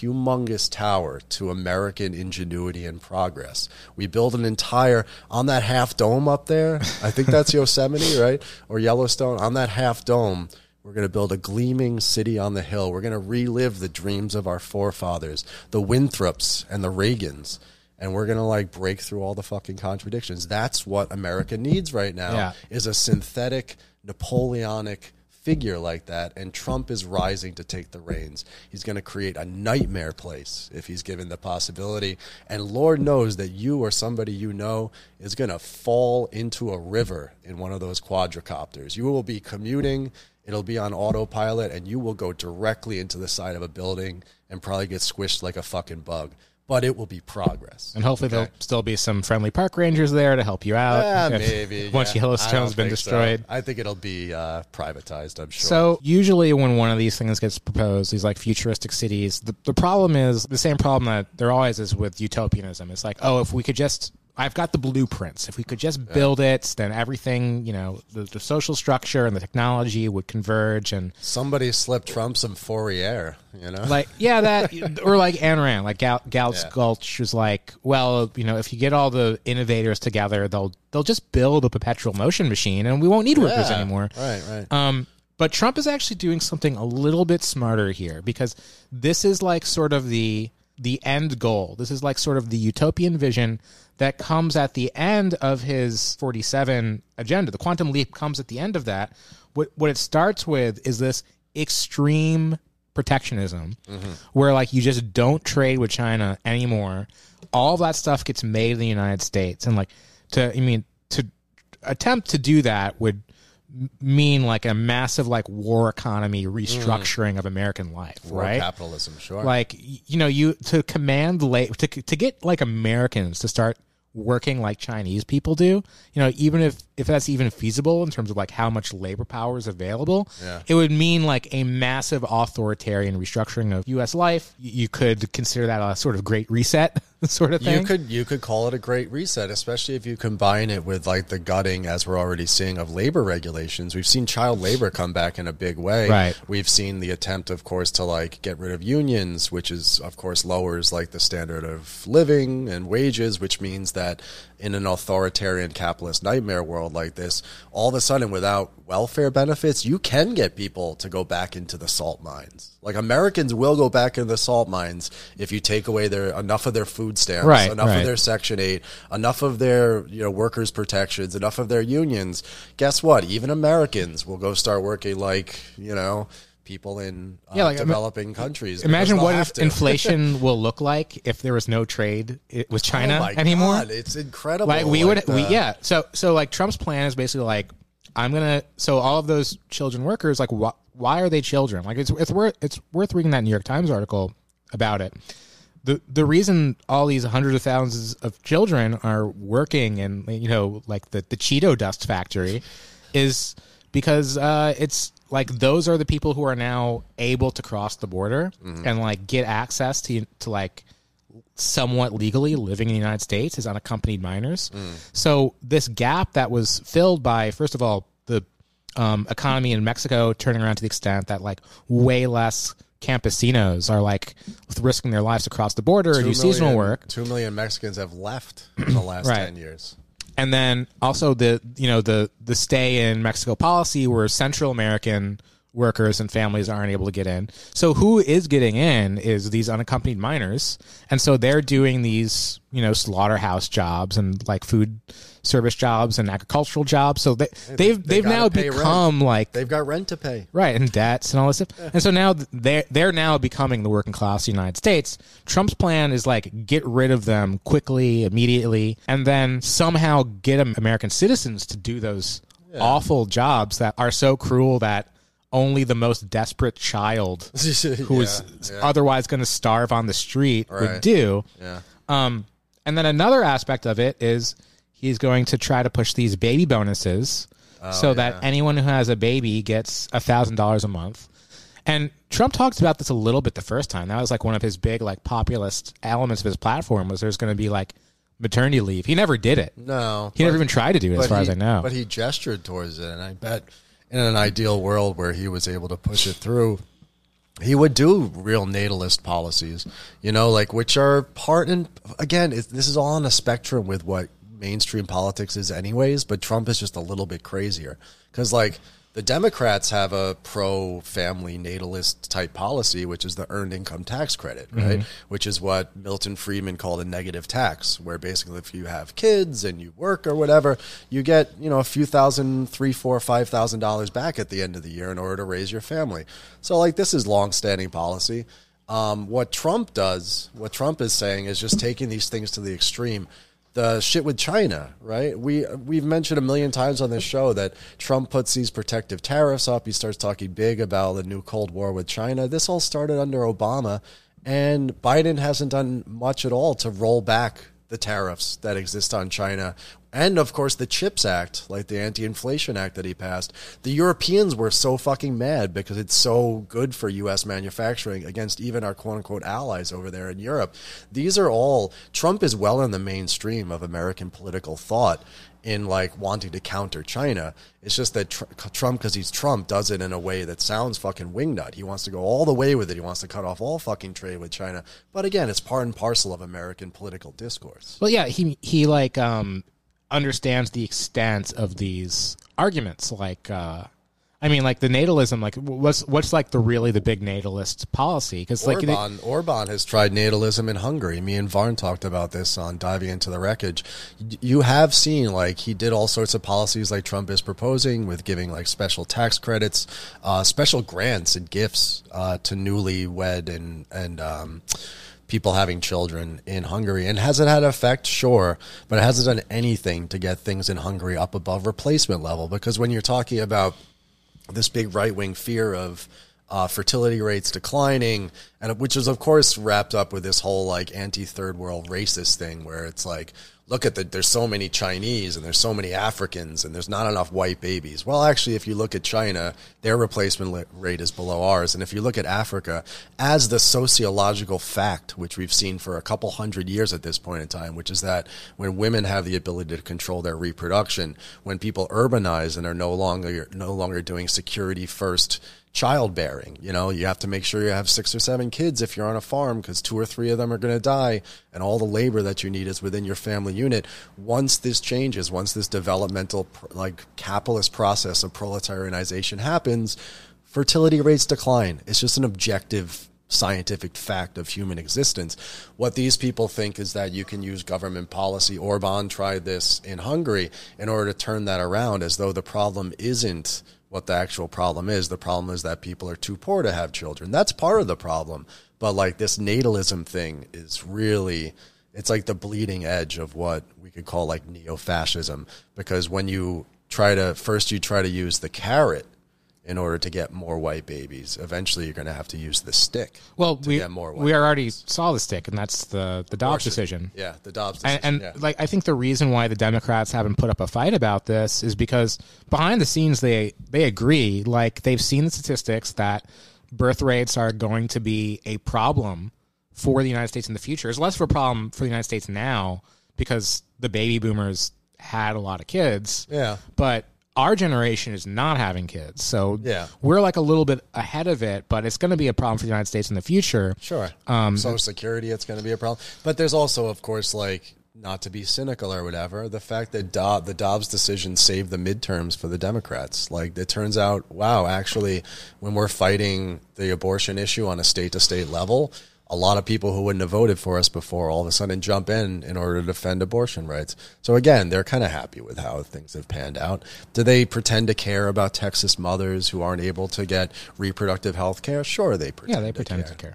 humongous tower to American ingenuity and progress. We build an entire, on that half dome up there, I think that's Yosemite, right? Or Yellowstone, on that half dome, we're going to build a gleaming city on the hill. We're going to relive the dreams of our forefathers, the Winthrops and the Reagans. And we're going to like break through all the fucking contradictions. That's what America needs right now Yeah. is a synthetic Napoleonic figure like that. And Trump is rising to take the reins. He's going to create a nightmare place if he's given the possibility. And Lord knows that you or somebody you know is going to fall into a river in one of those quadricopters. You will be commuting. It'll be on autopilot, and you will go directly into the side of a building and probably get squished like a fucking bug. But it will be progress. And hopefully there'll still be some friendly park rangers there to help you out. Yeah, maybe. Once yeah. I Yellowstone's don't been think so. destroyed. I think it'll be uh, privatized. I'm sure. So usually when one of these things gets proposed, these like futuristic cities, the, the problem is the same problem that there always is with utopianism. It's like, oh, if we could just, I've got the blueprints. If we could just build it, then everything, you know, the, the social structure and the technology would converge and somebody slipped Trump some Fourier. You know, like yeah that or like Ayn Rand like Gal, Galt's Yeah. Gulch was like well you know if you get all the innovators together they'll they'll just build a perpetual motion machine and we won't need workers Yeah. anymore Right, right. um but Trump is actually doing something a little bit smarter here because this is like sort of the the end goal. This is like sort of the utopian vision that comes at the end of his 47 agenda. The quantum leap comes at the end of that. What what it starts with is this extreme protectionism mm-hmm. where like you just don't trade with China anymore. All of that stuff gets made in the United States. And like to I mean to attempt to do that would mean like a massive like war economy restructuring mm. of American life, War right? capitalism, sure. Like you know, you to command la- to to get like Americans to start working like Chinese people do, you know, even if if that's even feasible in terms of like how much labor power is available, Yeah. it would mean like a massive authoritarian restructuring of U.S. life. You could consider that a sort of great reset sort of thing. You could you could call it a great reset, especially if you combine it with like the gutting, as we're already seeing, of labor regulations. We've seen child labor come back in a big way. Right. We've seen the attempt, of course, to like get rid of unions, which is of course lowers like the standard of living and wages, which means that in an authoritarian capitalist nightmare world like this, all of a sudden without welfare benefits, you can get people to go back into the salt mines. Like Americans will go back into the salt mines if you take away their enough of their food stamps, Right, enough right. of their Section Eight, enough of their you know workers' protections, enough of their unions. Guess what? Even Americans will go start working like you know people in uh, Yeah, like, developing countries. Imagine what if inflation will look like if there was no trade i- with China oh anymore. God, it's incredible. like we would, we, yeah. So, so like Trump's plan is basically like, I'm gonna. So all of those children workers, like, wh- why are they children? Like, it's it's worth it's worth reading that New York Times article about it. The the reason all these hundreds of thousands of children are working in you know like the the Cheeto dust factory is because uh, it's like those are the people who are now able to cross the border and like get access to to like somewhat legally living in the United States as unaccompanied minors. So this gap that was filled by first of all um, economy in Mexico turning around to the extent that like way less campesinos are like risking their lives across the border and Two do seasonal work. Two million Mexicans have left in the last Right. ten years. and then also the you know the the stay in Mexico policy where Central American workers and families aren't able to get in. So who is getting in is these unaccompanied minors, and so they're doing these you know slaughterhouse jobs and like food service jobs and agricultural jobs. So they they've they they've now pay rent. become like They've got rent to pay. Right, and debts and all this stuff. And so now they're they're now becoming the working class of the United States. Trump's plan is like get rid of them quickly, immediately, and then somehow get American citizens to do those awful jobs that are so cruel that only the most desperate child who is Yeah, yeah. otherwise going to starve on the street would do. Yeah. Um, and then another aspect of it is he's going to try to push these baby bonuses so that anyone who has a baby gets a thousand dollars a month. And Trump talked about this a little bit the first time. That was like one of his big like populist elements of his platform was there's going to be like maternity leave. He never did it. No, He never even tried to do it, as far he- as I know. But he gestured towards it, and I bet in an ideal world where he was able to push it through, he would do real natalist policies. You know, like which are part and again, this is all on a spectrum with what mainstream politics is, anyways. But Trump is just a little bit crazier because, like. The Democrats have a pro family natalist type policy, which is the earned income tax credit, right? Which is what Milton Friedman called a negative tax, where basically if you have kids and you work or whatever, you get, you know, a few thousand, three, four, five thousand dollars back at the end of the year in order to raise your family. So like this is long standing policy. Um, what Trump does, what Trump is saying is just taking these things to the extreme the shit with China, right? We we've mentioned a million times on this show that Trump puts these protective tariffs up. He starts talking big about the new Cold War with China. This all started under Obama, and Biden hasn't done much at all to roll back the tariffs that exist on China. And of course, the CHIPS Act, like the Anti Inflation Act that he passed. The Europeans were so fucking mad because it's so good for U.S. manufacturing against even our quote unquote allies over there in Europe. These are all, Trump is well in the mainstream of American political thought in like wanting to counter China. It's just that tr- Trump, because he's Trump, does it in a way that sounds fucking wingnut. He wants to go all the way with it. He wants to cut off all fucking trade with China. But again, it's part and parcel of American political discourse. Well, yeah, he he like um understands the extent of these arguments. Like, uh, I mean, like the natalism. Like, what's what's like the really the big natalist policy? Because like, they- Orban, Orban has tried natalism in Hungary. Me and Varn talked about this on diving into the wreckage. You have seen like he did all sorts of policies like Trump is proposing with giving like special tax credits, uh, special grants and gifts uh, to newlywed and and um, people having children in Hungary. And has it had effect? Sure, but it hasn't done anything to get things in Hungary up above replacement level. Because when you're talking about this big right wing fear of uh, fertility rates declining, and which is of course wrapped up with this whole like anti third world racist thing where it's like, look at the there's so many Chinese and there's so many Africans and there's not enough white babies. Well, actually, if you look at China, their replacement rate is below ours, and if you look at Africa, as the sociological fact, which we've seen for a couple hundred years at this point in time, which is that when women have the ability to control their reproduction, when people urbanize and are no longer no longer doing security first childbearing. You know, you have to make sure you have six or seven kids if you're on a farm because two or three of them are going to die, and all the labor that you need is within your family unit. Once this changes, once this developmental, like capitalist process of proletarianization happens, fertility rates decline. It's just an objective scientific fact of human existence. What these people think is that you can use government policy. Orban tried this in Hungary in order to turn that around as though the problem isn't what the actual problem is. The problem is that people are too poor to have children. That's part of the problem. But like this natalism thing is really it's like the bleeding edge of what we could call like neo-fascism because when you try to first you try to use the carrot in order to get more white babies. Eventually, you're going to have to use the stick. Well, to we get more white we already saw the stick, and that's the the Dobbs decision. Yeah, the Dobbs decision. And, and yeah. like I think the reason why the Democrats haven't put up a fight about this is because behind the scenes they they agree. Like they've seen the statistics that birth rates are going to be a problem for the United States in the future. It's less of a problem for the United States now because the baby boomers had a lot of kids. Yeah. But our generation is not having kids. So Yeah. we're like a little bit ahead of it, but it's going to be a problem for the United States in the future. Sure. Um, Social Security, it's going to be a problem. But there's also, of course, like not to be cynical or whatever, the fact that Dob- the Dobbs decision saved the midterms for the Democrats. Like it turns out, wow, actually, when we're fighting the abortion issue on a state to state level. A lot of people who wouldn't have voted for us before all of a sudden jump in in order to defend abortion rights. So again, they're kind of happy with how things have panned out. Do they pretend to care about Texas mothers who aren't able to get reproductive health care? Sure, they pretend. Yeah, they to pretend care. to care.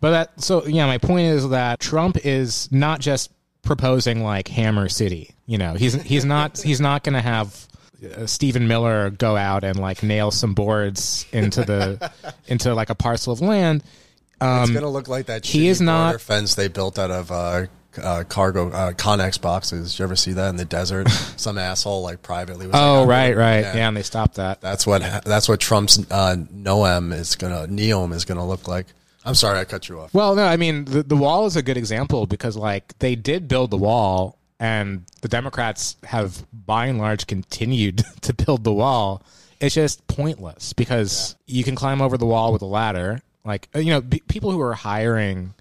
But that so yeah, my point is that Trump is not just proposing like Hammer City. You know, he's he's not he's not going to have uh, Stephen Miller go out and like nail some boards into the into like a parcel of land. It's gonna look like that. Um, he is not- fence they built out of uh, uh, cargo uh, Connex boxes. Did you ever see that in the desert? Some asshole like privately. Was Oh like, right, right, yeah. and they stopped that. That's what that's what Trump's uh, Noam is gonna Neom is gonna look like. I'm sorry, I cut you off. Well, no, I mean the the wall is a good example because like they did build the wall, and the Democrats have by and large continued to build the wall. It's just pointless because you can climb over the wall with a ladder. Like uh, you know, b- people who are hiring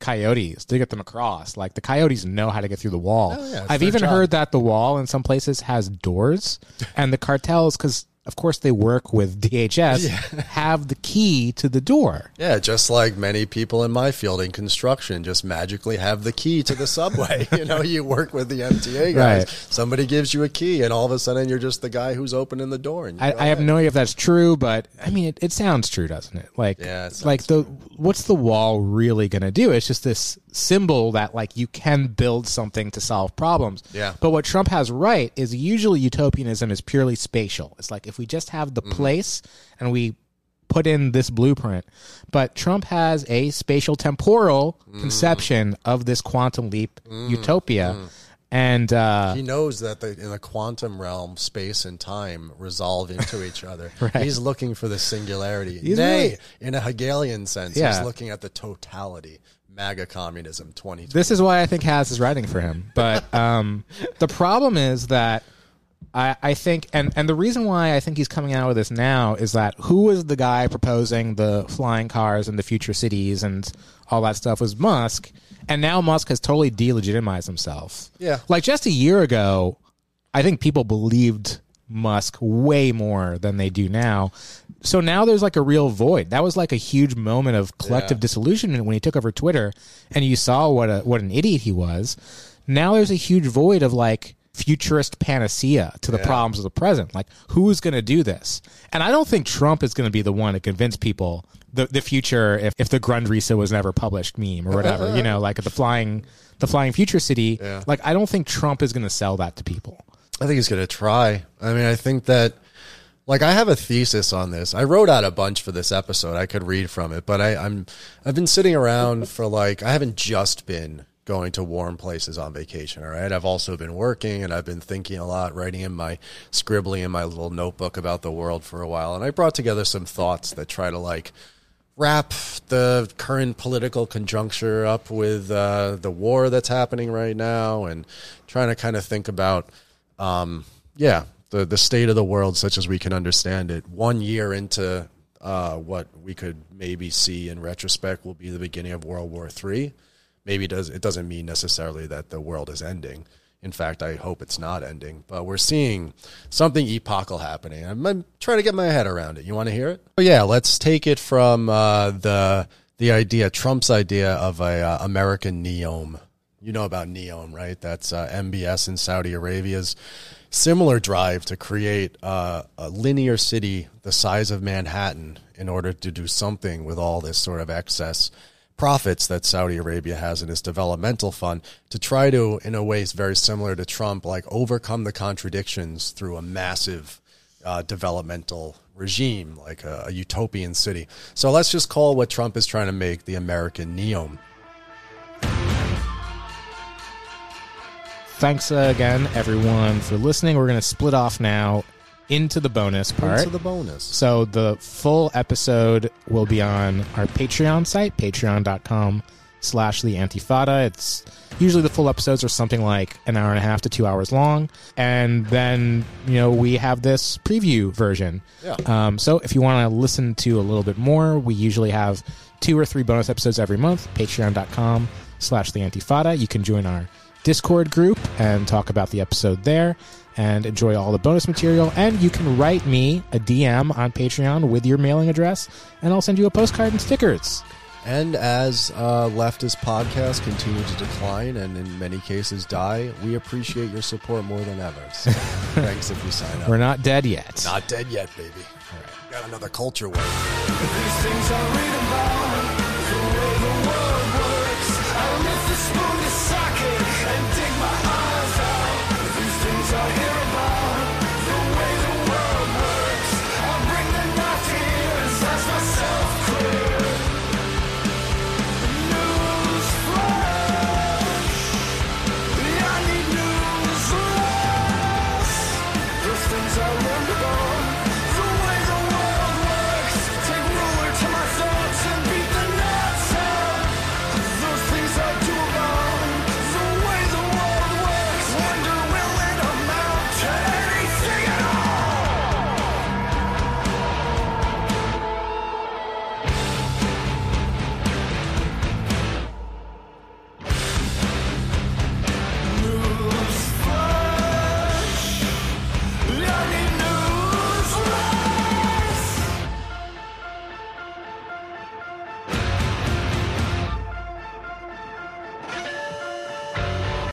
coyotes to get them across, like the coyotes know how to get through the wall. Oh, yeah, I've even job. heard that the wall in some places has doors, and the cartels because. Of course, they work with DHS. Have the key to the door. Yeah, just like many people in my field in construction, just magically have the key to the subway. you know, you work with the MTA guys. Right. Somebody gives you a key, and all of a sudden you're just the guy who's opening the door. And I, I have no idea if that's true, but I mean, it, it sounds true, doesn't it? Like, Yeah, it like the what's the wall really going to do? It's just this symbol that like you can build something to solve problems. Yeah. But what Trump has right is usually utopianism is purely spatial. It's like if we just have the Mm-hmm. place and we put in this blueprint. But Trump has a spatial temporal Mm. conception of this quantum leap utopia. Mm. And uh, He knows that the, in the quantum realm, space and time resolve into each other. Right. He's looking for the singularity. He's Nay, really- in a Hegelian sense, Yeah. he's looking at the totality. MAGA communism 2020. This is why I think Haz is writing for him. But um, the problem is that I, I think, and, and the reason why I think he's coming out with this now is that who was the guy proposing the flying cars and the future cities and all that stuff was Musk. And now Musk has totally delegitimized himself. Yeah. Like just a year ago, I think people believed Musk way more than they do now. So now there's like a real void. That was like a huge moment of collective Yeah. disillusionment when he took over Twitter and you saw what a what an idiot he was. Now there's a huge void of like futurist panacea to the Yeah. problems of the present. Like who's going to do this? And I don't think Trump is going to be the one to convince people the the future if, if the Grundrisse was never published meme or whatever, you know, like the flying the flying future city. Yeah. Like I don't think Trump is going to sell that to people. I think he's going to try. I mean, I think that, like, I have a thesis on this. I wrote out a bunch for this episode. I could read from it, but I, I'm I've been sitting around for like I haven't just been going to warm places on vacation. All right, I've also been working and I've been thinking a lot, writing in my scribbling in my little notebook about the world for a while, and I brought together some thoughts that try to like wrap the current political conjuncture up with uh, the war that's happening right now and trying to kind of think about um, yeah the the state of the world such as we can understand it one year into uh, what we could maybe see in retrospect will be the beginning of World War III. Maybe it does it doesn't mean necessarily that the world is ending. In fact, I hope it's not ending. But we're seeing something epochal happening. I'm, I'm trying to get my head around it. You want to hear it? Oh yeah, let's take it from uh, the the idea, Trump's idea of a uh, American Neom. You know about Neom, right? That's uh, MBS in Saudi Arabia's similar drive to create uh, a linear city the size of Manhattan in order to do something with all this sort of excess profits that Saudi Arabia has in its developmental fund to try to, in a way, very similar to Trump, like overcome the contradictions through a massive uh, developmental regime, like a, a utopian city. So let's just call what Trump is trying to make the American Neom. Thanks again, everyone, for listening. We're going to split off now into the bonus part. Into the bonus. So the full episode will be on our Patreon site, patreon.com slash the antifada. It's usually the full episodes are something like an hour and a half to two hours long. And then, you know, we have this preview version. Yeah. Um, so if you want to listen to a little bit more, we usually have two or three bonus episodes every month, patreon.com slash the antifada. You can join our Discord group and talk about the episode there and enjoy all the bonus material. And you can write me a DM on Patreon with your mailing address, and I'll send you a postcard and stickers. And as uh, leftist podcasts continue to decline and in many cases die, we appreciate your support more than ever. So thanks if you sign up. We're not dead yet. Not dead yet, baby. All right. Got another culture war.